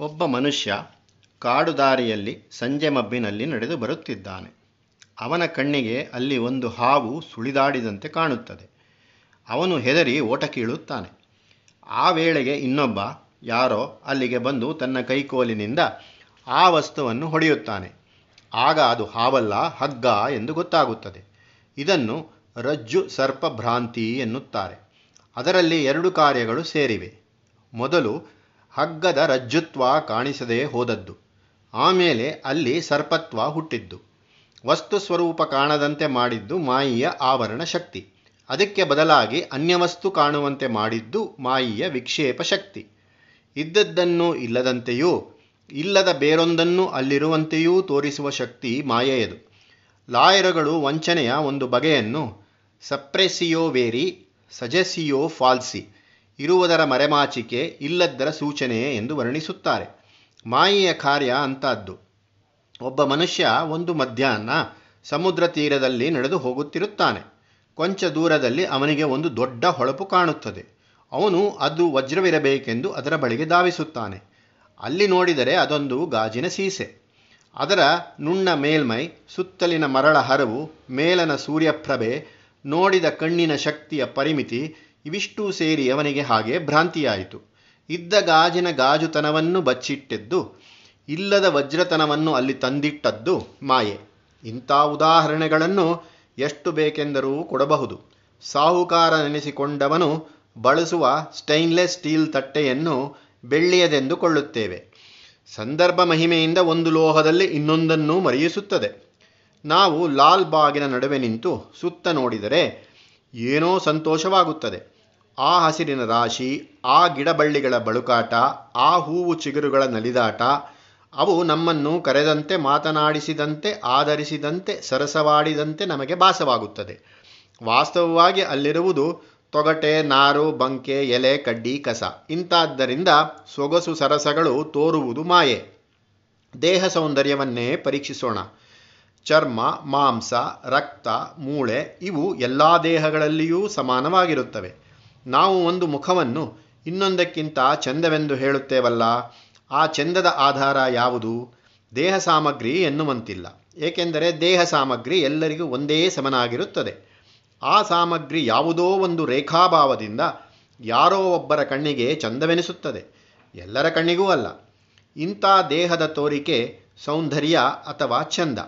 ಒಬ್ಬ ಮನುಷ್ಯ ಕಾಡು ದಾರಿಯಲ್ಲಿ ಸಂಜೆ ಮಬ್ಬಿನಲ್ಲಿ ನಡೆದು ಬರುತ್ತಿದ್ದಾನೆ. ಅವನ ಕಣ್ಣಿಗೆ ಅಲ್ಲಿ ಒಂದು ಹಾವು ಸುಳಿದಾಡಿದಂತೆ ಕಾಣುತ್ತದೆ. ಅವನು ಹೆದರಿ ಓಟ ಕೀಳುತ್ತಾನೆ ಆ ವೇಳೆಗೆ ಇನ್ನೊಬ್ಬ, ಯಾರೋ ಅಲ್ಲಿಗೆ ಬಂದು ತನ್ನ ಕೈಕೋಲಿನಿಂದ ಆ ವಸ್ತುವನ್ನು ಹೊಡೆಯುತ್ತಾನೆ. ಆಗ ಅದು ಹಾವಲ್ಲ, ಹಗ್ಗ ಎಂದು ಗೊತ್ತಾಗುತ್ತದೆ. ಇದನ್ನು ರಜ್ಜು ಸರ್ಪಭ್ರಾಂತಿ ಎನ್ನುತ್ತಾರೆ. ಅದರಲ್ಲಿ ಎರಡು ಕಾರ್ಯಗಳು ಸೇರಿವೆ. ಮೊದಲು ಹಗ್ಗದ ರಜ್ಜುತ್ವ ಕಾಣಿಸದೇ ಹೋದದ್ದು. ಆಮೇಲೆ ಅಲ್ಲಿ ಸರ್ಪತ್ವ ಹುಟ್ಟಿದ್ದು. ವಸ್ತು ಸ್ವರೂಪ ಕಾಣದಂತೆ ಮಾಡಿದ್ದು ಮಾಯಿಯ ಆವರಣ ಶಕ್ತಿ. ಅದಕ್ಕೆ ಬದಲಾಗಿ ಅನ್ಯವಸ್ತು ಕಾಣುವಂತೆ ಮಾಡಿದ್ದು ಮಾಯಿಯ ವಿಕ್ಷೇಪ ಶಕ್ತಿ. ಇದ್ದದ್ದನ್ನು ಇಲ್ಲದಂತೆಯೂ, ಇಲ್ಲದ ಬೇರೊಂದನ್ನು ಅಲ್ಲಿರುವಂತೆಯೂ ತೋರಿಸುವ ಶಕ್ತಿ ಮಾಯೆಯದು. ಲಾಯರುಗಳು ವಂಚನೆಯ ಒಂದು ಬಗೆಯನ್ನು ಸಪ್ರೆಸಿಯೋ ವೇರಿ ಸಜೆಸಿಯೋ ಫಾಲ್ಸಿ ಇರುವುದರ ಮರೆಮಾಚಿಕೆ ಇಲ್ಲದ್ದರ ಸೂಚನೆಯೇ ಎಂದು ವರ್ಣಿಸುತ್ತಾರೆ. ಮಾಯೆಯ ಕಾರ್ಯ ಅಂತಹದ್ದು ಒಬ್ಬ ಮನುಷ್ಯ ಒಂದು ಮಧ್ಯಾಹ್ನ ಸಮುದ್ರ ತೀರದಲ್ಲಿ ನಡೆದು ಹೋಗುತ್ತಿರುತ್ತಾನೆ. ಕೊಂಚ ದೂರದಲ್ಲಿ ಅವನಿಗೆ ಒಂದು ದೊಡ್ಡ ಹೊಳಪು ಕಾಣುತ್ತದೆ. ಅವನು ಅದು ವಜ್ರವಿರಬೇಕೆಂದು ಅದರ ಬಳಿಗೆ ಧಾವಿಸುತ್ತಾನೆ. ಅಲ್ಲಿ ನೋಡಿದರೆ ಅದೊಂದು ಗಾಜಿನ ಸೀಸೆ. ಅದರ ನುಣ್ಣ ಮೇಲ್ಮೈ, ಸುತ್ತಲಿನ ಮರಳ ಹರವು, ಮೇಲನ ಸೂರ್ಯಪ್ರಭೆ, ನೋಡಿದ ಕಣ್ಣಿನ ಶಕ್ತಿಯ ಪರಿಮಿತಿ ಇವಿಷ್ಟೂ ಸೇರಿ ಅವನಿಗೆ ಹಾಗೆ ಭ್ರಾಂತಿಯಾಯಿತು. ಇದ್ದ ಗಾಜಿನ ಗಾಜುತನವನ್ನು ಬಚ್ಚಿಟ್ಟೆದ್ದು, ಇಲ್ಲದ ವಜ್ರತನವನ್ನು ಅಲ್ಲಿ ತಂದಿಟ್ಟದ್ದು ಮಾಯೆ. ಇಂಥ ಉದಾಹರಣೆಗಳನ್ನು ಎಷ್ಟು ಬೇಕೆಂದರೂ ಕೊಡಬಹುದು. ಸಾಹುಕಾರ ನೆನೆಸಿಕೊಂಡವನು ಬಳಸುವ ಸ್ಟೈನ್ಲೆಸ್ ಸ್ಟೀಲ್ ತಟ್ಟೆಯನ್ನು ಬೆಳ್ಳಿಯದೆಂದುಕೊಳ್ಳುತ್ತೇವೆ ಸಂದರ್ಭ ಮಹಿಮೆಯಿಂದ ಒಂದು ಲೋಹದಲ್ಲಿ ಇನ್ನೊಂದನ್ನು ಮರೆಯಿಸುತ್ತದೆ. ನಾವು ಲಾಲ್ ಬಾಗಿನ ನಡುವೆ ನಿಂತು ಸುತ್ತ ನೋಡಿದರೆ ಏನೋ ಸಂತೋಷವಾಗುತ್ತದೆ. ಆ ಹಸಿರಿನ ರಾಶಿ, ಆ ಗಿಡಬಳ್ಳಿಗಳ ಬಳುಕಾಟ, ಆ ಹೂವು ಚಿಗುರುಗಳ ನಲಿದಾಟ, ಅವು ನಮ್ಮನ್ನು ಕರೆದಂತೆ ಮಾತನಾಡಿಸಿದಂತೆ, ಆಧರಿಸಿದಂತೆ, ಸರಸವಾಡಿದಂತೆ ನಮಗೆ ಭಾಸವಾಗುತ್ತದೆ. ವಾಸ್ತವವಾಗಿ ಅಲ್ಲಿರುವುದು ತೊಗಟೆ, ನಾರು, ಬಂಕೆ, ಎಲೆ, ಕಡ್ಡಿ, ಕಸ. ಇಂಥದ್ದರಿಂದ ಸೊಗಸು ಸರಸಗಳು ತೋರುವುದು ಮಾಯೆ. ದೇಹ ಸೌಂದರ್ಯವನ್ನೇ ಪರೀಕ್ಷಿಸೋಣ. ಚರ್ಮ, ಮಾಂಸ, ರಕ್ತ, ಮೂಳೆ ಇವು ಎಲ್ಲ ದೇಹಗಳಲ್ಲಿಯೂ ಸಮಾನವಾಗಿರುತ್ತವೆ. ನಾವು ಒಂದು ಮುಖವನ್ನು ಇನ್ನೊಂದಕ್ಕಿಂತ ಚಂದವೆಂದು ಹೇಳುತ್ತೇವಲ್ಲ, ಆ ಚಂದದ ಆಧಾರ ಯಾವುದು? ದೇಹ ಸಾಮಗ್ರಿ ಎನ್ನುವಂತಿಲ್ಲ. ಏಕೆಂದರೆ ದೇಹ ಸಾಮಗ್ರಿ ಎಲ್ಲರಿಗೂ ಒಂದೇ ಸಮನಾಗಿರುತ್ತದೆ. ಆ ಸಾಮಗ್ರಿ ಯಾವುದೋ ಒಂದು ರೇಖಾಭಾವದಿಂದ ಯಾರೋ ಒಬ್ಬರ ಕಣ್ಣಿಗೆ ಚಂದವೆನಿಸುತ್ತದೆ. ಎಲ್ಲರ ಕಣ್ಣಿಗೂ ಅಲ್ಲ. ಇಂಥ ದೇಹದ ತೋರಿಕೆ ಸೌಂದರ್ಯ ಅಥವಾ ಚಂದ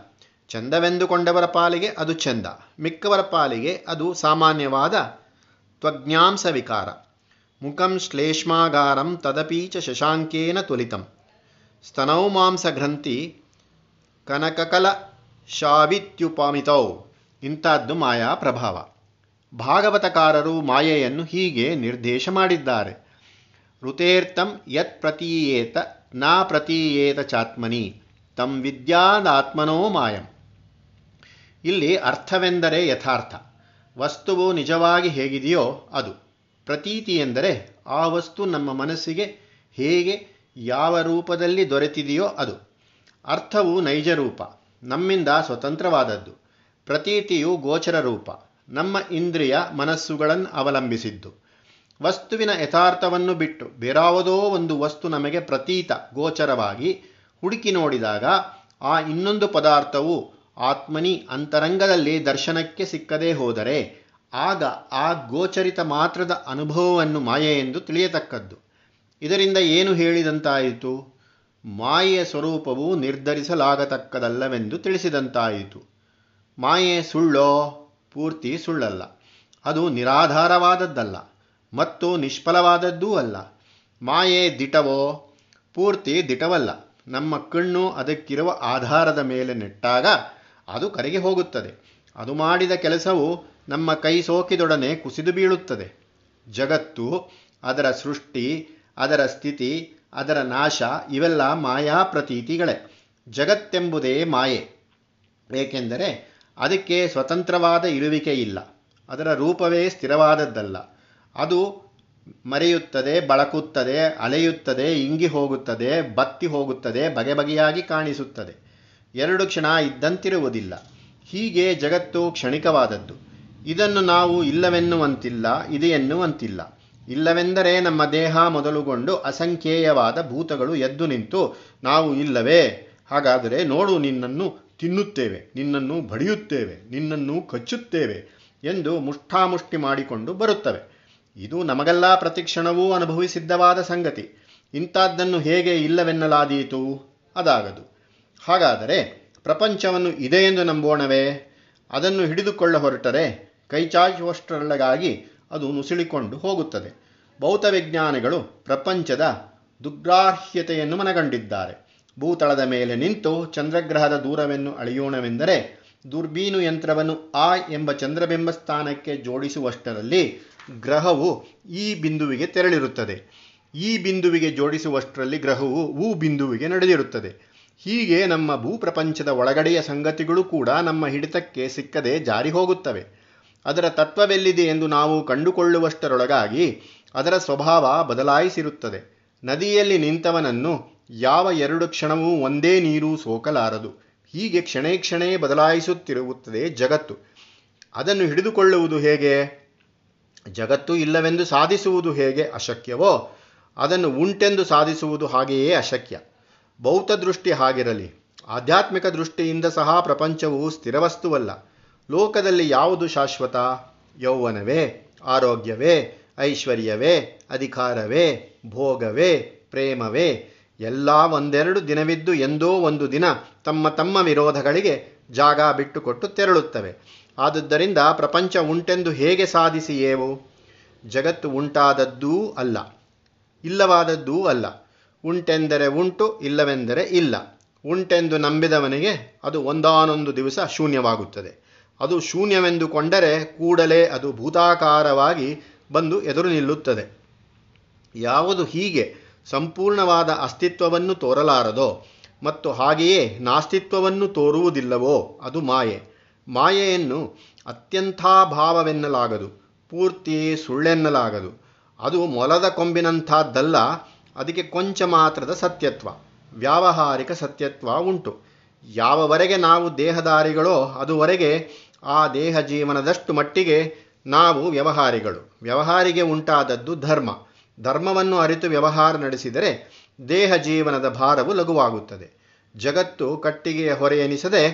ಚಂದವೆಂದುಕೊಂಡವರ ಪಾಲಿಗೆ ಅದು ಚಂದ ಮಿಕ್ಕವರ ಪಾಲಿಗೆ ಅದು ಸಾಮಾನ್ಯವಾದ ತ್ವಜ್ಞಾಂಸ ವಿಕಾರ ಮುಖಂ ಶ್ಲೇಷ್ಮಾಗಾರಂ ತದಪೀಚ ಶಶಾಂಕೇನ ತುಲಿತಂ. ಸ್ತನೌ ಮಾಂಸಗ್ರಂಥಿ ಕನಕಕಲ ಶಾವಿತ್ಯುಪಮಿತೌ. ಇಂಥದ್ದು ಮಾಯಾ ಪ್ರಭಾವ. ಭಾಗವತಕಾರರು ಮಾಯೆಯನ್ನು ಹೀಗೆ ನಿರ್ದೇಶ ಮಾಡಿದ್ದಾರೆ. ಋತೇರ್ತಂ ಯತ್ ಪ್ರತೀಯೇತ, ನಾ ಪ್ರತೀಯೇತ ಚಾತ್ಮನಿ, ತಂ ವಿದ್ಯಾದಾತ್ಮನೋ ಮಾಯಂ. ಇಲ್ಲಿ ಅರ್ಥವೆಂದರೆ ಯಥಾರ್ಥ. ವಸ್ತುವು ನಿಜವಾಗಿ ಹೇಗಿದೆಯೋ ಅದು. ಪ್ರತೀತಿ ಎಂದರೆ ಆ ವಸ್ತು ನಮ್ಮ ಮನಸ್ಸಿಗೆ ಹೇಗೆ, ಯಾವ ರೂಪದಲ್ಲಿ ದೊರೆತಿದೆಯೋ ಅದು. ಅರ್ಥವು ನೈಜ ರೂಪ, ನಮ್ಮಿಂದ ಸ್ವತಂತ್ರವಾದದ್ದು. ಪ್ರತೀತಿಯು ಗೋಚರ ರೂಪ, ನಮ್ಮ ಇಂದ್ರಿಯ ಮನಸ್ಸುಗಳನ್ನು ಅವಲಂಬಿಸಿದ್ದು. ವಸ್ತುವಿನ ಯಥಾರ್ಥವನ್ನು ಬಿಟ್ಟು ಬೇರಾವುದೋ ಒಂದು ವಸ್ತು ನಮಗೆ ಪ್ರತೀತ, ಗೋಚರವಾಗಿ ಹುಡುಕಿ ನೋಡಿದಾಗ ಆ ಇನ್ನೊಂದು ಪದಾರ್ಥವು ಆತ್ಮನಿ ಅಂತರಂಗದಲ್ಲಿ ದರ್ಶನಕ್ಕೆ ಸಿಕ್ಕದೇ ಹೋದರೆ, ಆಗ ಆ ಗೋಚರಿತ ಮಾತ್ರದ ಅನುಭವವನ್ನು ಮಾಯೆ ಎಂದು ತಿಳಿಯತಕ್ಕದ್ದು. ಇದರಿಂದ ಏನು ಹೇಳಿದಂತಾಯಿತು? ಮಾಯೆಯ ಸ್ವರೂಪವು ನಿರ್ಧರಿಸಲಾಗತಕ್ಕದಲ್ಲವೆಂದು ತಿಳಿಸಿದಂತಾಯಿತು. ಮಾಯೆ ಸುಳ್ಳೋ, ಪೂರ್ತಿ ಸುಳ್ಳಲ್ಲ. ಅದು ನಿರಾಧಾರವಾದದ್ದಲ್ಲ, ಮತ್ತು ನಿಷ್ಫಲವಾದದ್ದೂ ಅಲ್ಲ. ಮಾಯೆ ದಿಟವೋ, ಪೂರ್ತಿ ದಿಟವಲ್ಲ. ನಮ್ಮ ಕಣ್ಣು ಅದಕ್ಕಿರುವ ಆಧಾರದ ಮೇಲೆ ನೆಟ್ಟಾಗ ಅದು ಕರಗಿ ಹೋಗುತ್ತದೆ. ಅದು ಮಾಡಿದ ಕೆಲಸವು ನಮ್ಮ ಕೈ ಸೋಕಿದೊಡನೆ ಕುಸಿದು ಬೀಳುತ್ತದೆ. ಜಗತ್ತು, ಅದರ ಸೃಷ್ಟಿ, ಅದರ ಸ್ಥಿತಿ, ಅದರ ನಾಶ ಇವೆಲ್ಲ ಮಾಯಾ ಪ್ರತೀತಿಗಳೇ. ಜಗತ್ತೆಂಬುದೇ ಮಾಯೆ. ಏಕೆಂದರೆ ಅದಕ್ಕೆ ಸ್ವತಂತ್ರವಾದ ಇರುವಿಕೆ ಇಲ್ಲ. ಅದರ ರೂಪವೇ ಸ್ಥಿರವಾದದ್ದಲ್ಲ. ಅದು ಮರೆಯುತ್ತದೆ, ಬಳಕುತ್ತದೆ, ಅಲೆಯುತ್ತದೆ, ಇಂಗಿ ಹೋಗುತ್ತದೆ, ಬತ್ತಿ ಹೋಗುತ್ತದೆ, ಬಗೆ ಬಗೆಯಾಗಿ ಕಾಣಿಸುತ್ತದೆ. ಎರಡು ಕ್ಷಣ ಇದ್ದಂತಿರುವುದಿಲ್ಲ. ಹೀಗೆ ಜಗತ್ತು ಕ್ಷಣಿಕವಾದದ್ದು. ಇದನ್ನು ನಾವು ಇಲ್ಲವೆನ್ನುವಂತಿಲ್ಲ, ಇದೆ ಎನ್ನುವಂತಿಲ್ಲ. ಇಲ್ಲವೆಂದರೆ ನಮ್ಮ ದೇಹ ಮೊದಲುಗೊಂಡು ಅಸಂಖ್ಯೇಯವಾದ ಭೂತಗಳು ಎದ್ದು ನಿಂತು, ನಾವು ಇಲ್ಲವೇ? ಹಾಗಾದರೆ ನೋಡು, ನಿನ್ನನ್ನು ತಿನ್ನುತ್ತೇವೆ, ನಿನ್ನನ್ನು ಬಡಿಯುತ್ತೇವೆ, ನಿನ್ನನ್ನು ಕಚ್ಚುತ್ತೇವೆ ಎಂದು ಮುಷ್ಟಾಮುಷ್ಟಿ ಮಾಡಿಕೊಂಡು ಬರುತ್ತವೆ. ಇದು ನಮಗೆಲ್ಲ ಪ್ರತಿಕ್ಷಣವೂ ಅನುಭವಿಸಿದ್ಧವಾದ ಸಂಗತಿ. ಇಂಥದ್ದನ್ನು ಹೇಗೆ ಇಲ್ಲವೆನ್ನಲಾದೀತು? ಅದಾಗದು. ಹಾಗಾದರೆ ಪ್ರಪಂಚವನ್ನು ಇದೆ ಎಂದು ನಂಬೋಣವೇ ಅದನ್ನು ಹಿಡಿದುಕೊಳ್ಳ ಹೊರಟರೆ ಕೈಚಾಚುವಷ್ಟರೊಳಗಾಗಿ ಅದು ನುಸುಳಿಕೊಂಡು ಹೋಗುತ್ತದೆ. ಭೌತ ವಿಜ್ಞಾನಿಗಳು ಪ್ರಪಂಚದ ದುಗ್ರಾಹ್ಯತೆಯನ್ನು ಮನಗಂಡಿದ್ದಾರೆ. ಭೂತಳದ ಮೇಲೆ ನಿಂತು ಚಂದ್ರಗ್ರಹದ ದೂರವನ್ನು ಅಳೆಯೋಣವೆಂದರೆ ದುರ್ಬೀನು ಯಂತ್ರವನ್ನು ಆ ಎಂಬ ಚಂದ್ರಬಿಂಬ ಸ್ಥಾನಕ್ಕೆ ಜೋಡಿಸುವಷ್ಟರಲ್ಲಿ ಗ್ರಹವು ಈ ಬಿಂದುವಿಗೆ ತೆರಳಿರುತ್ತದೆ. ಈ ಬಿಂದುವಿಗೆ ಜೋಡಿಸುವಷ್ಟರಲ್ಲಿ ಗ್ರಹವು ಊ ಬಿಂದುವಿಗೆ ನಡೆದಿರುತ್ತದೆ. ಹೀಗೆ ನಮ್ಮ ಭೂಪ್ರಪಂಚದ ಒಳಗಡೆಯ ಸಂಗತಿಗಳು ಕೂಡ ನಮ್ಮ ಹಿಡಿತಕ್ಕೆ ಸಿಕ್ಕದೆ ಜಾರಿ ಹೋಗುತ್ತವೆ. ಅದರ ತತ್ವವೆಲ್ಲಿದೆ ಎಂದು ನಾವು ಕಂಡುಕೊಳ್ಳುವಷ್ಟರೊಳಗಾಗಿ ಅದರ ಸ್ವಭಾವ ಬದಲಾಯಿಸಿರುತ್ತದೆ. ನದಿಯಲ್ಲಿ ನಿಂತವನನ್ನು ಯಾವ ಎರಡು ಕ್ಷಣವೂ ಒಂದೇ ನೀರು ಸೋಕಲಾರದು. ಹೀಗೆ ಕ್ಷಣೇ ಕ್ಷಣೇ ಬದಲಾಯಿಸುತ್ತಿರುತ್ತದೆ ಜಗತ್ತು. ಅದನ್ನು ಹಿಡಿದುಕೊಳ್ಳುವುದು ಹೇಗೆ? ಜಗತ್ತು ಇಲ್ಲವೆಂದು ಸಾಧಿಸುವುದು ಹೇಗೆ ಅಶಕ್ಯವೋ, ಅದನ್ನು ಉಂಟೆಂದು ಸಾಧಿಸುವುದು ಹಾಗೆಯೇ ಅಶಕ್ಯ. ಭೌತ ದೃಷ್ಟಿ ಹಾಗಿರಲಿ, ಆಧ್ಯಾತ್ಮಿಕ ದೃಷ್ಟಿಯಿಂದ ಸಹ ಪ್ರಪಂಚವು ಸ್ಥಿರವಸ್ತುವಲ್ಲ. ಲೋಕದಲ್ಲಿ ಯಾವುದು ಶಾಶ್ವತ? ಯೌವನವೇ, ಆರೋಗ್ಯವೇ, ಐಶ್ವರ್ಯವೇ, ಅಧಿಕಾರವೇ, ಭೋಗವೇ, ಪ್ರೇಮವೇ. ಎಲ್ಲ ಒಂದೆರಡು ದಿನವಿದ್ದು ಎಂದೋ ಒಂದು ದಿನ ತಮ್ಮ ತಮ್ಮ ವಿರೋಧಗಳಿಗೆ ಜಾಗ ಬಿಟ್ಟುಕೊಟ್ಟು ತೆರಳುತ್ತವೆ. ಆದುದರಿಂದ ಪ್ರಪಂಚ ಉಂಟೆಂದು ಹೇಗೆ ಸಾಧಿಸಿಯೇವು? ಜಗತ್ತು ಉಂಟಾದದ್ದೂ ಅಲ್ಲ, ಇಲ್ಲವಾದದ್ದೂ ಅಲ್ಲ. ಉಂಟೆಂದರೆ ಉಂಟು, ಇಲ್ಲವೆಂದರೆ ಇಲ್ಲ. ಉಂಟೆಂದು ನಂಬಿದವನಿಗೆ ಅದು ಒಂದಾನೊಂದು ದಿವಸ ಶೂನ್ಯವಾಗುತ್ತದೆ. ಅದು ಶೂನ್ಯವೆಂದುಕೊಂಡರೆ ಕೂಡಲೇ ಅದು ಭೂತಾಕಾರವಾಗಿ ಬಂದು ಎದುರು ನಿಲ್ಲುತ್ತದೆ. ಯಾವುದು ಹೀಗೆ ಸಂಪೂರ್ಣವಾದ ಅಸ್ತಿತ್ವವನ್ನು ತೋರಲಾರದೋ ಮತ್ತು ಹಾಗೆಯೇ ನಾಸ್ತಿತ್ವವನ್ನು ತೋರುವುದಿಲ್ಲವೋ ಅದು ಮಾಯೆ. ಮಾಯೆಯನ್ನು ಅತ್ಯಂಥಾಭಾವವೆನ್ನಲಾಗದು, ಪೂರ್ತಿ ಸುಳ್ಳೆನ್ನಲಾಗದು. ಅದು ಮೊಲದ ಕೊಂಬಿನಂಥದ್ದಲ್ಲ ಅದಕ್ಕೆ ಕೊಂಚ ಮಾತ್ರದ ಸತ್ಯತ್ವ, ವ್ಯಾವಹಾರಿಕ ಸತ್ಯತ್ವ ಉಂಟು. ಯಾವವರೆಗೆ ನಾವು ದೇಹದಾರಿಗಳೋ ಅದುವರೆಗೆ ಆ ದೇಹ ಜೀವನದಷ್ಟು ಮಟ್ಟಿಗೆ ನಾವು ವ್ಯವಹಾರಿಗಳು. ವ್ಯವಹಾರಿಗೆ ಉಂಟಾದದ್ದು ಧರ್ಮ. ಧರ್ಮವನ್ನು ಅರಿತು ವ್ಯವಹಾರ ನಡೆಸಿದರೆ ದೇಹ ಜೀವನದ ಭಾರವು ಲಘುವಾಗುತ್ತದೆ. ಜಗತ್ತು ಕಟ್ಟಿಗೆಯ ಹೊರೆ ಎನಿಸದೆ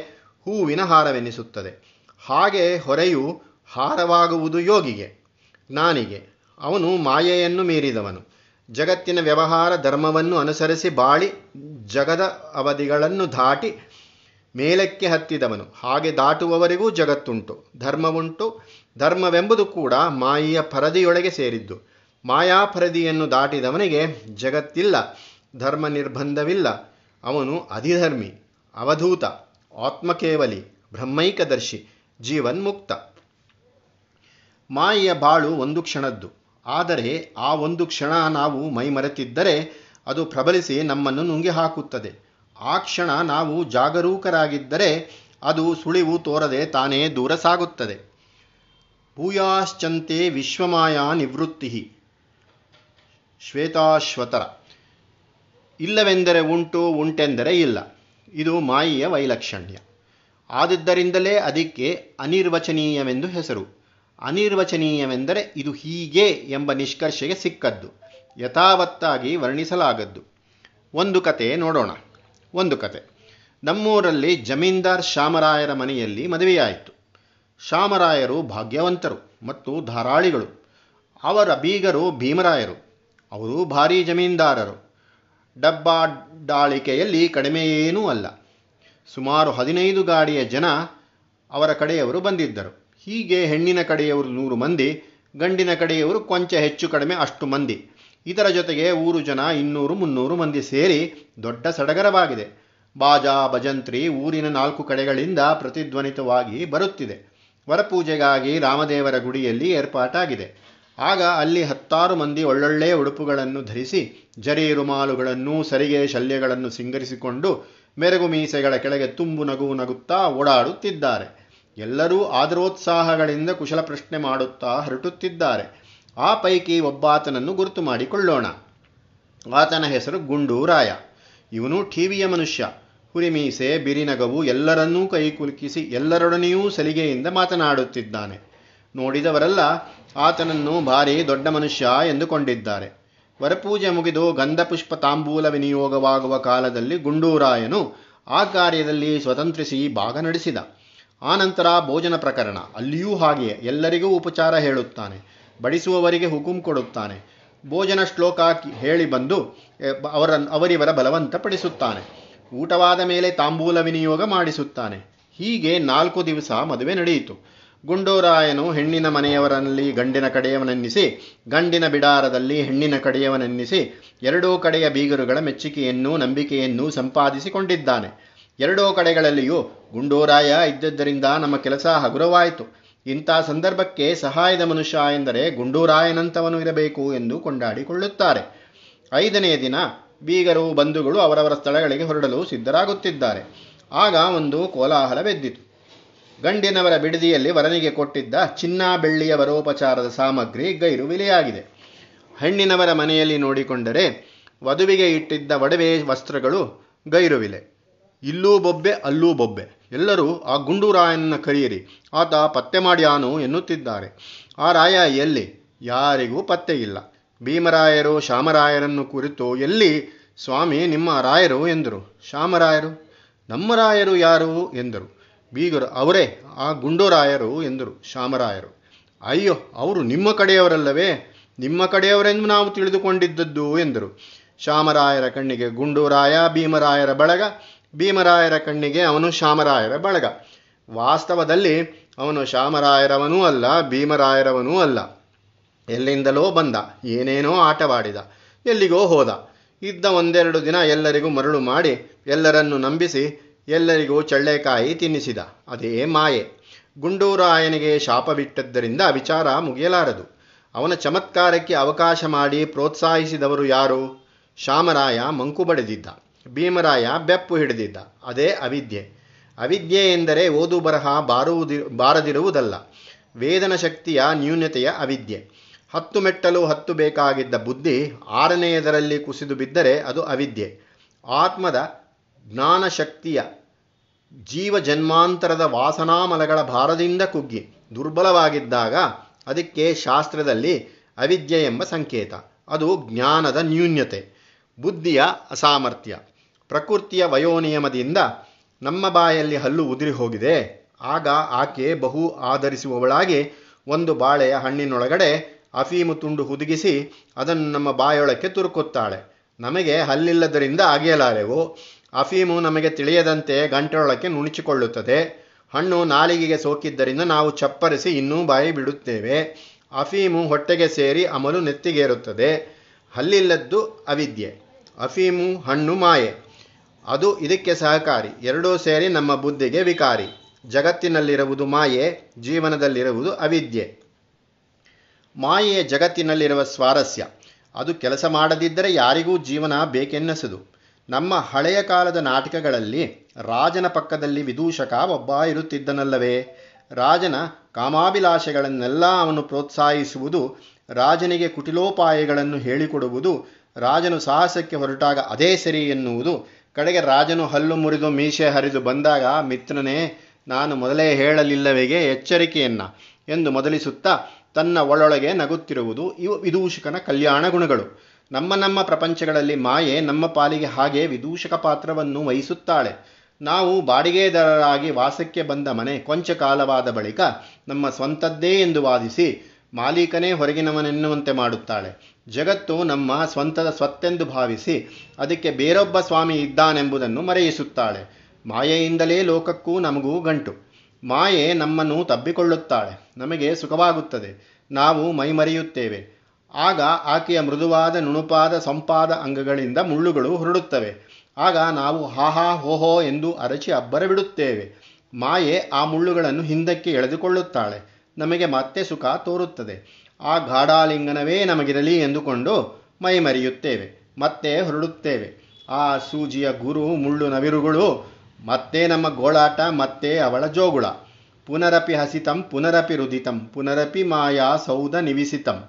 ಹೂವಿನ ಹಾರವೆನಿಸುತ್ತದೆ. ಹಾಗೆ ಹೊರೆಯು ಹಾರವಾಗುವುದು ಯೋಗಿಗೆ ಜ್ಞಾನಿಗೆ ಅವನು ಮಾಯೆಯನ್ನು ಮೀರಿದವನು. ಜಗತ್ತಿನ ವ್ಯವಹಾರ ಧರ್ಮವನ್ನು ಅನುಸರಿಸಿ ಬಾಳಿ ಜಗದ ಅವಧಿಗಳನ್ನು ದಾಟಿ ಮೇಲಕ್ಕೆ ಹತ್ತಿದವನು. ಹಾಗೆ ದಾಟುವವರಿಗೂ ಜಗತ್ತುಂಟು. ಧರ್ಮವುಂಟು. ಧರ್ಮವೆಂಬುದು ಕೂಡ ಮಾಯೆಯ ಪರದಿಯೊಳಗೆ ಸೇರಿದ್ದು. ಮಾಯಾ ಪರದಿಯನ್ನು ದಾಟಿದವನಿಗೆ ಜಗತ್ತಿಲ್ಲ ಧರ್ಮ ನಿರ್ಬಂಧವಿಲ್ಲ ಅವನು ಅಧಿಧರ್ಮಿ, ಅವಧೂತ, ಆತ್ಮಕೇವಲಿ, ಬ್ರಹ್ಮೈಕದರ್ಶಿ, ಜೀವನ್ಮುಕ್ತ. ಮಾಯೆಯ ಬಾಳು ಒಂದು ಕ್ಷಣದ್ದು. ಆದರೆ ಆ ಒಂದು ಕ್ಷಣ ನಾವು ಮೈಮರೆತಿದ್ದರೆ ಅದು ಪ್ರಬಲಿಸಿ ನಮ್ಮನ್ನು ನುಂಗಿ ಹಾಕುತ್ತದೆ ಆ ಕ್ಷಣ ನಾವು ಜಾಗರೂಕರಾಗಿದ್ದರೆ ಅದು ಸುಳಿವು ತೋರದೆ ತಾನೇ ದೂರ ಸಾಗುತ್ತದೆ. ಭೂಯಾಶ್ಚಂತೆ ವಿಶ್ವಮಾಯಾ ನಿವೃತ್ತಿ ಶ್ವೇತಾಶ್ವತರ. ಇಲ್ಲವೆಂದರೆ ಉಂಟು, ಉಂಟೆಂದರೆ ಇಲ್ಲ. ಇದು ಮಾಯಿಯ ವೈಲಕ್ಷಣ್ಯ. ಆದಿದ್ದರಿಂದಲೇ ಅದಕ್ಕೆ ಅನಿರ್ವಚನೀಯವೆಂದು ಹೆಸರು. ಅನಿರ್ವಚನೀಯವೆಂದರೆ ಇದು ಹೀಗೆ ಎಂಬ ನಿಷ್ಕರ್ಷೆಗೆ ಸಿಕ್ಕದ್ದು. ಯಥಾವತ್ತಾಗಿ ವರ್ಣಿಸಲಾಗದ್ದು. ಒಂದು ಕತೆ ನೋಡೋಣ. ಒಂದು ಕತೆ. ನಮ್ಮೂರಲ್ಲಿ ಜಮೀನ್ದಾರ್ ಶಾಮರಾಯರ ಮನೆಯಲ್ಲಿ ಮದುವೆಯಾಯಿತು. ಶಾಮರಾಯರು ಭಾಗ್ಯವಂತರು ಮತ್ತು ಧಾರಾಳಿಗಳು. ಅವರ ಬೀಗರು ಭೀಮರಾಯರು. ಅವರು ಭಾರೀ ಜಮೀನ್ದಾರರು. ಡಬ್ಬಾಡಾಳಿಕೆಯಲ್ಲಿ ಕಡಿಮೆಯೇನೂ ಅಲ್ಲ. ಸುಮಾರು ಹದಿನೈದು ಗಾಡಿಯ ಜನ ಅವರ ಕಡೆಯವರು ಬಂದಿದ್ದರು. ಹೀಗೆ ಹೆಣ್ಣಿನ ಕಡೆಯವರು ನೂರು ಮಂದಿ, ಗಂಡಿನ ಕಡೆಯವರು ಕೊಂಚ ಹೆಚ್ಚು ಕಡಿಮೆ ಅಷ್ಟು ಮಂದಿ. ಇದರ ಜೊತೆಗೆ ಊರು ಜನ ಇನ್ನೂರು ಮುನ್ನೂರು ಮಂದಿ ಸೇರಿ ದೊಡ್ಡ ಸಡಗರವಾಗಿದೆ. ಬಾಜಾ ಭಜಂತ್ರಿ ಊರಿನ ನಾಲ್ಕು ಕಡೆಗಳಿಂದ ಪ್ರತಿಧ್ವನಿತವಾಗಿ ಬರುತ್ತಿದೆ. ವರಪೂಜೆಗಾಗಿ ರಾಮದೇವರ ಗುಡಿಯಲ್ಲಿ ಏರ್ಪಾಟಾಗಿದೆ. ಆಗ ಅಲ್ಲಿ ಹತ್ತಾರು ಮಂದಿ ಒಳ್ಳೊಳ್ಳೆಯ ಉಡುಪುಗಳನ್ನು ಧರಿಸಿ ಜರಿ ರುಮಾಲುಗಳನ್ನು ಸರಿಗೆ ಶಲ್ಯಗಳನ್ನು ಸಿಂಗರಿಸಿಕೊಂಡು, ಮೆರಗು ಮೀಸೆಗಳ ಕೆಳಗೆ ತುಂಬು ನಗು ನಗುತ್ತಾ ಓಡಾಡುತ್ತಿದ್ದಾರೆ. ಎಲ್ಲರೂ ಆದರೋತ್ಸಾಹಗಳಿಂದ ಕುಶಲ ಪ್ರಶ್ನೆ ಮಾಡುತ್ತಾ ಹರಟುತ್ತಿದ್ದಾರೆ. ಆ ಪೈಕಿ ಒಬ್ಬಾತನನ್ನು ಗುರುತು ಮಾಡಿಕೊಳ್ಳೋಣ. ಆತನ ಹೆಸರು ಗುಂಡೂರಾಯ. ಇವನು ಠೀವಿಯ ಮನುಷ್ಯ. ಹುರಿಮೀಸೆ, ಬಿರಿನಗವು ಎಲ್ಲರನ್ನೂ ಕೈ ಕುಲುಕಿಸಿ ಎಲ್ಲರೊಡನೆಯೂ ಸಲಿಗೆಯಿಂದ ಮಾತನಾಡುತ್ತಿದ್ದಾನೆ. ನೋಡಿದವರೆಲ್ಲ ಆತನನ್ನು ಭಾರಿ ದೊಡ್ಡ ಮನುಷ್ಯ ಎಂದುಕೊಂಡಿದ್ದಾರೆ. ವರಪೂಜೆ ಮುಗಿದು ಗಂಧಪುಷ್ಪ ತಾಂಬೂಲ ವಿನಿಯೋಗವಾಗುವ ಕಾಲದಲ್ಲಿ ಗುಂಡೂರಾಯನು ಆ ಕಾರ್ಯದಲ್ಲಿ ಸ್ವತಂತ್ರಿಸಿ ಭಾಗ ನಡೆಸಿದ. ಆನಂತರ ಭೋಜನ ಪ್ರಕರಣ. ಅಲ್ಲಿಯೂ ಹಾಗೆಯೇ. ಎಲ್ಲರಿಗೂ ಉಪಚಾರ ಹೇಳುತ್ತಾನೆ. ಬಡಿಸುವವರಿಗೆ ಹುಕುಂ ಕೊಡುತ್ತಾನೆ. ಭೋಜನ ಶ್ಲೋಕ ಹೇಳಿ ಬಂದು ಅವರ, ಅವರಿವರ ಬಲವಂತಪಡಿಸುತ್ತಾನೆ. ಊಟವಾದ ಮೇಲೆ ತಾಂಬೂಲ ವಿನಿಯೋಗ ಮಾಡಿಸುತ್ತಾನೆ. ಹೀಗೆ ನಾಲ್ಕು ದಿವಸ ಮದುವೆ ನಡೆಯಿತು. ಗುಂಡೋರಾಯನು ಹೆಣ್ಣಿನ ಮನೆಯವರಲ್ಲಿ ಗಂಡಿನ ಕಡೆಯವನೆನ್ನಿಸಿ, ಗಂಡಿನ ಬಿಡಾರದಲ್ಲಿ ಹೆಣ್ಣಿನ ಕಡೆಯವನೆನ್ನಿಸಿ, ಎರಡೂ ಕಡೆಯ ಬೀಗರುಗಳ ಮೆಚ್ಚುಗೆಯನ್ನೂ ನಂಬಿಕೆಯನ್ನೂ ಸಂಪಾದಿಸಿಕೊಂಡಿದ್ದಾನೆ. ಎರಡೂ ಕಡೆಗಳಲ್ಲಿಯೂ ಗುಂಡೂರಾಯ ಇದ್ದದ್ದರಿಂದ ನಮ್ಮ ಕೆಲಸ ಹಗುರವಾಯಿತು. ಇಂಥ ಸಂದರ್ಭಕ್ಕೆ ಸಹಾಯದ ಮನುಷ್ಯ ಎಂದರೆ ಗುಂಡೂರಾಯನಂತವನು ಇರಬೇಕು ಎಂದು ಕೊಂಡಾಡಿಕೊಳ್ಳುತ್ತಾರೆ. ಐದನೆಯ ದಿನ ಬೀಗರು ಬಂಧುಗಳು ಅವರವರ ಸ್ಥಳಗಳಿಗೆ ಹೊರಡಲು ಸಿದ್ಧರಾಗುತ್ತಿದ್ದಾರೆ. ಆಗ ಒಂದು ಕೋಲಾಹಲವೆದ್ದಿತು ಗಂಡಿನವರ ಬಿಡದಿಯಲ್ಲಿ ವರನಿಗೆ ಕೊಟ್ಟಿದ್ದ ಚಿನ್ನ ಬೆಳ್ಳಿಯ ವರೋಪಚಾರದ ಸಾಮಗ್ರಿ ಗೈರು ವಿಲೆಯಾಗಿದೆ. ಹೆಣ್ಣಿನವರ ಮನೆಯಲ್ಲಿ ನೋಡಿಕೊಂಡರೆ ವಧುವಿಗೆ ಇಟ್ಟಿದ್ದ ಒಡವೆ ವಸ್ತ್ರಗಳು ಗೈರುವಿಲೆ ಇಲ್ಲೂ ಬೊಬ್ಬೆ, ಅಲ್ಲೂ ಬೊಬ್ಬೆ. ಎಲ್ಲರೂ ಆ ಗುಂಡೂರಾಯನನ್ನ ಕರೆಯಿರಿ. ಆತ ಪತ್ತೆ ಮಾಡ್ಯಾನು ಎನ್ನುತ್ತಿದ್ದಾರೆ. ಆ ರಾಯ ಎಲ್ಲಿ? ಯಾರಿಗೂ ಪತ್ತೆ ಇಲ್ಲ. ಭೀಮರಾಯರು ಶ್ಯಾಮರಾಯರನ್ನು ಕುರಿತು ಎಲ್ಲಿ? ಸ್ವಾಮಿ, ನಿಮ್ಮ ರಾಯರು ಎಂದರು. ಶ್ಯಾಮರಾಯರು? ನಮ್ಮ ರಾಯರು ಯಾರು ಎಂದರು. ಬೀಗರು ಅವರೇ, ಆ ಗುಂಡೂರಾಯರು ಎಂದರು. ಶ್ಯಾಮರಾಯರು? ಅಯ್ಯೋ, ಅವರು ನಿಮ್ಮ ಕಡೆಯವರಲ್ಲವೇ? ನಿಮ್ಮ ಕಡೆಯವರೆಂದು ನಾವು ತಿಳಿದುಕೊಂಡಿದ್ದದ್ದು ಎಂದರು. ಶ್ಯಾಮರಾಯರ ಕಣ್ಣಿಗೆ ಗುಂಡೂರಾಯ ಭೀಮರಾಯರ ಬಳಗ. ಭೀಮರಾಯರ ಕಣ್ಣಿಗೆ ಅವನು ಶಾಮರಾಯರ ಬಳಗ. ವಾಸ್ತವದಲ್ಲಿ ಅವನು ಶಾಮರಾಯರವನೂ ಅಲ್ಲ, ಭೀಮರಾಯರವನೂ ಅಲ್ಲ. ಎಲ್ಲಿಂದಲೋ ಬಂದ, ಏನೇನೋ ಆಟವಾಡಿದ, ಎಲ್ಲಿಗೋ ಹೋದ. ಇದ್ದ ಒಂದೆರಡು ದಿನ ಎಲ್ಲರಿಗೂ ಮರಳು ಮಾಡಿ, ಎಲ್ಲರನ್ನು ನಂಬಿಸಿ, ಎಲ್ಲರಿಗೂ ಚಳ್ಳೆಕಾಯಿ ತಿನ್ನಿಸಿದ. ಅದೇ ಮಾಯೆ. ಗುಂಡೂರಾಯನಿಗೆ ಶಾಪ ಬಿಟ್ಟದ್ದರಿಂದ ವಿಚಾರ ಮುಗಿಯಲಾರದು. ಅವನ ಚಮತ್ಕಾರಕ್ಕೆ ಅವಕಾಶ ಮಾಡಿ ಪ್ರೋತ್ಸಾಹಿಸಿದವರು ಯಾರು? ಶಾಮರಾಯ ಮಂಕು ಬಡಿದಿದ್ದ. ಭೀಮರಾಯ ಬೆಪ್ಪು ಹಿಡಿದಿದ್ದ. ಅದೇ ಅವಿದ್ಯೆ. ಅವಿದ್ಯೆ ಎಂದರೆ ಓದು ಬರಹ ಬಾರುವುದಿ, ಬಾರದಿರುವುದಲ್ಲ. ವೇದನ ಶಕ್ತಿಯ ನ್ಯೂನತೆಯ ಅವಿದ್ಯೆ. ಹತ್ತು ಮೆಟ್ಟಲು ಹತ್ತು ಬೇಕಾಗಿದ್ದ ಬುದ್ಧಿ ಆರನೆಯದರಲ್ಲಿ ಕುಸಿದು ಬಿದ್ದರೆ ಅದು ಅವಿದ್ಯೆ. ಆತ್ಮದ ಜ್ಞಾನ ಶಕ್ತಿಯ ಜೀವ ಜನ್ಮಾಂತರದ ವಾಸನಾಮಲಗಳ ಭಾರದಿಂದ ಕುಗ್ಗಿ ದುರ್ಬಲವಾಗಿದ್ದಾಗ ಅದಕ್ಕೆ ಶಾಸ್ತ್ರದಲ್ಲಿ ಅವಿದ್ಯೆ ಎಂಬ ಸಂಕೇತ. ಅದು ಜ್ಞಾನದ ನ್ಯೂನ್ಯತೆ. ಬುದ್ಧಿಯ ಅಸಾಮರ್ಥ್ಯ. ಪ್ರಕೃತಿಯ ವಯೋನಿಯಮದಿಂದ ನಮ್ಮ ಬಾಯಲ್ಲಿ ಹಲ್ಲು ಉದುರಿ ಹೋಗಿದೆ. ಆಗ ಆಕೆ ಬಹು ಆಧರಿಸುವವಳಾಗಿ ಒಂದು ಬಾಳೆಯ ಹಣ್ಣಿನೊಳಗಡೆ ಅಫೀಮು ತುಂಡು ಹುದುಗಿಸಿ ಅದನ್ನು ನಮ್ಮ ಬಾಯೊಳಕ್ಕೆ ತುರುಕುತ್ತಾಳೆ. ನಮಗೆ ಹಲ್ಲಿಲ್ಲದರಿಂದ ಅಗೆಯಲಾರೆವು. ಅಫೀಮು ನಮಗೆ ತಿಳಿಯದಂತೆ ಗಂಟೆಯೊಳಕ್ಕೆ ನುಣುಚಿಕೊಳ್ಳುತ್ತದೆ. ಹಣ್ಣು ನಾಲಿಗೆಗೆ ಸೋಕಿದ್ದರಿಂದ ನಾವು ಚಪ್ಪರಿಸಿ ಇನ್ನೂ ಬಾಯಿ ಬಿಡುತ್ತೇವೆ. ಅಫೀಮು ಹೊಟ್ಟೆಗೆ ಸೇರಿ ಅಮಲು ನೆತ್ತಿಗೇರುತ್ತದೆ. ಹಲ್ಲಿಲ್ಲದ್ದು ಅವಿದ್ಯೆ. ಅಫೀಮು ಹಣ್ಣು ಮಾಯೆ. ಅದು ಇದಕ್ಕೆ ಸಹಕಾರಿ. ಎರಡೂ ಸೇರಿ ನಮ್ಮ ಬುದ್ಧಿಗೆ ವಿಕಾರಿ. ಜಗತ್ತಿನಲ್ಲಿರುವುದು ಮಾಯೆ, ಜೀವನದಲ್ಲಿರುವುದು ಅವಿದ್ಯೆ. ಮಾಯೆ ಜಗತ್ತಿನಲ್ಲಿರುವ ಸ್ವಾರಸ್ಯ. ಅದು ಕೆಲಸ ಮಾಡದಿದ್ದರೆ ಯಾರಿಗೂ ಜೀವನ ಬೇಕೆನ್ನಿಸದು. ನಮ್ಮ ಹಳೆಯ ಕಾಲದ ನಾಟಕಗಳಲ್ಲಿ ರಾಜನ ಪಕ್ಕದಲ್ಲಿ ವಿದೂಷಕ ಒಬ್ಬ ಇರುತ್ತಿದ್ದನಲ್ಲವೇ? ರಾಜನ ಕಾಮಾಭಿಲಾಷೆಗಳನ್ನೆಲ್ಲ ಅವನು ಪ್ರೋತ್ಸಾಹಿಸುವುದು, ರಾಜನಿಗೆ ಕುಟಿಲೋಪಾಯಗಳನ್ನು ಹೇಳಿಕೊಡುವುದು, ರಾಜನು ಸಾಹಸಕ್ಕೆ ಹೊರಟಾಗ ಅದೇ ಸರಿ ಎನ್ನುವುದು ಕಡೆಗೆ ರಾಜನು ಹಲ್ಲು ಮುರಿದು ಮೀಸೆ ಹರಿದು ಬಂದಾಗ ಮಿತ್ರನೇ, ನಾನು ಮೊದಲೇ ಹೇಳಲಿಲ್ಲವೆಗೆ ಎಚ್ಚರಿಕೆಯನ್ನ ಎಂದು ಮೊದಲಿಸುತ್ತಾ ತನ್ನ ಒಳೊಳಗೆ ನಗುತ್ತಿರುವುದು ಇವು ವಿದೂಷಕನ ಕಲ್ಯಾಣ ಗುಣಗಳು. ನಮ್ಮ ನಮ್ಮ ಪ್ರಪಂಚಗಳಲ್ಲಿ ಮಾಯೆ ನಮ್ಮ ಪಾಲಿಗೆ ಹಾಗೆ ವಿದೂಷಕ ಪಾತ್ರವನ್ನು ವಹಿಸುತ್ತಾಳೆ. ನಾವು ಬಾಡಿಗೆದಾರರಾಗಿ ವಾಸಕ್ಕೆ ಬಂದ ಮನೆ ಕೊಂಚ ಕಾಲವಾದ ಬಳಿಕ ನಮ್ಮ ಸ್ವಂತದ್ದೇ ಎಂದು ವಾದಿಸಿ ಮಾಲೀಕನೇ ಹೊರಗಿನವನೆನ್ನುವಂತೆ ಮಾಡುತ್ತಾಳೆ. ಜಗತ್ತು ನಮ್ಮ ಸ್ವಂತದ ಸ್ವತ್ತೆಂದು ಭಾವಿಸಿ ಅದಕ್ಕೆ ಬೇರೊಬ್ಬ ಸ್ವಾಮಿ ಇದ್ದಾನೆಂಬುದನ್ನು ಮರೆಯಿಸುತ್ತಾಳೆ. ಮಾಯೆಯಿಂದಲೇ ಲೋಕಕ್ಕೂ ನಮಗೂ ಗಂಟು. ಮಾಯೆ ನಮ್ಮನ್ನು ತಬ್ಬಿಕೊಳ್ಳುತ್ತಾಳೆ. ನಮಗೆ ಸುಖವಾಗುತ್ತದೆ. ನಾವು ಮೈಮರೆಯುತ್ತೇವೆ. ಆಗ ಆಕೆಯ ಮೃದುವಾದ, ನುಣುಪಾದ, ಸಂಪಾದ ಅಂಗಗಳಿಂದ ಮುಳ್ಳುಗಳು ಹೊರಡುತ್ತವೆ ಆಗ ನಾವು ಹಾಹಾ ಹೋಹೋ ಎಂದು ಅರಚಿ ಅಬ್ಬರ ಬಿಡುತ್ತೇವೆ ಮಾಯೆ ಆ ಮುಳ್ಳುಗಳನ್ನು ಹಿಂದಕ್ಕೆ ಎಳೆದುಕೊಳ್ಳುತ್ತಾಳೆ. ನಮಗೆ ಮತ್ತೆ ಸುಖ ತೋರುತ್ತದೆ. ಆ ಗಾಢಾಲಿಂಗನವೇ ನಮಗಿರಲಿ ಎಂದುಕೊಂಡು ಮೈಮರೆಯುತ್ತೇವೆ, ಮತ್ತೆ ಹೊರಡುತ್ತೇವೆ. ಆ ಸೂಜಿಯ ಗುರು, ಮುಳ್ಳು ನವಿರುಗಳು, ಮತ್ತೆ ನಮ್ಮ ಗೋಳಾಟ, ಮತ್ತೆ ಅವಳ ಜೋಗುಳ. ಪುನರಪಿ ಹಸಿತಂ, ಪುನರಪಿ ರುದಿತಂ, ಪುನರಪಿ ಮಾಯಾ ಸೌಧ ನಿವಿಸಿತಂ.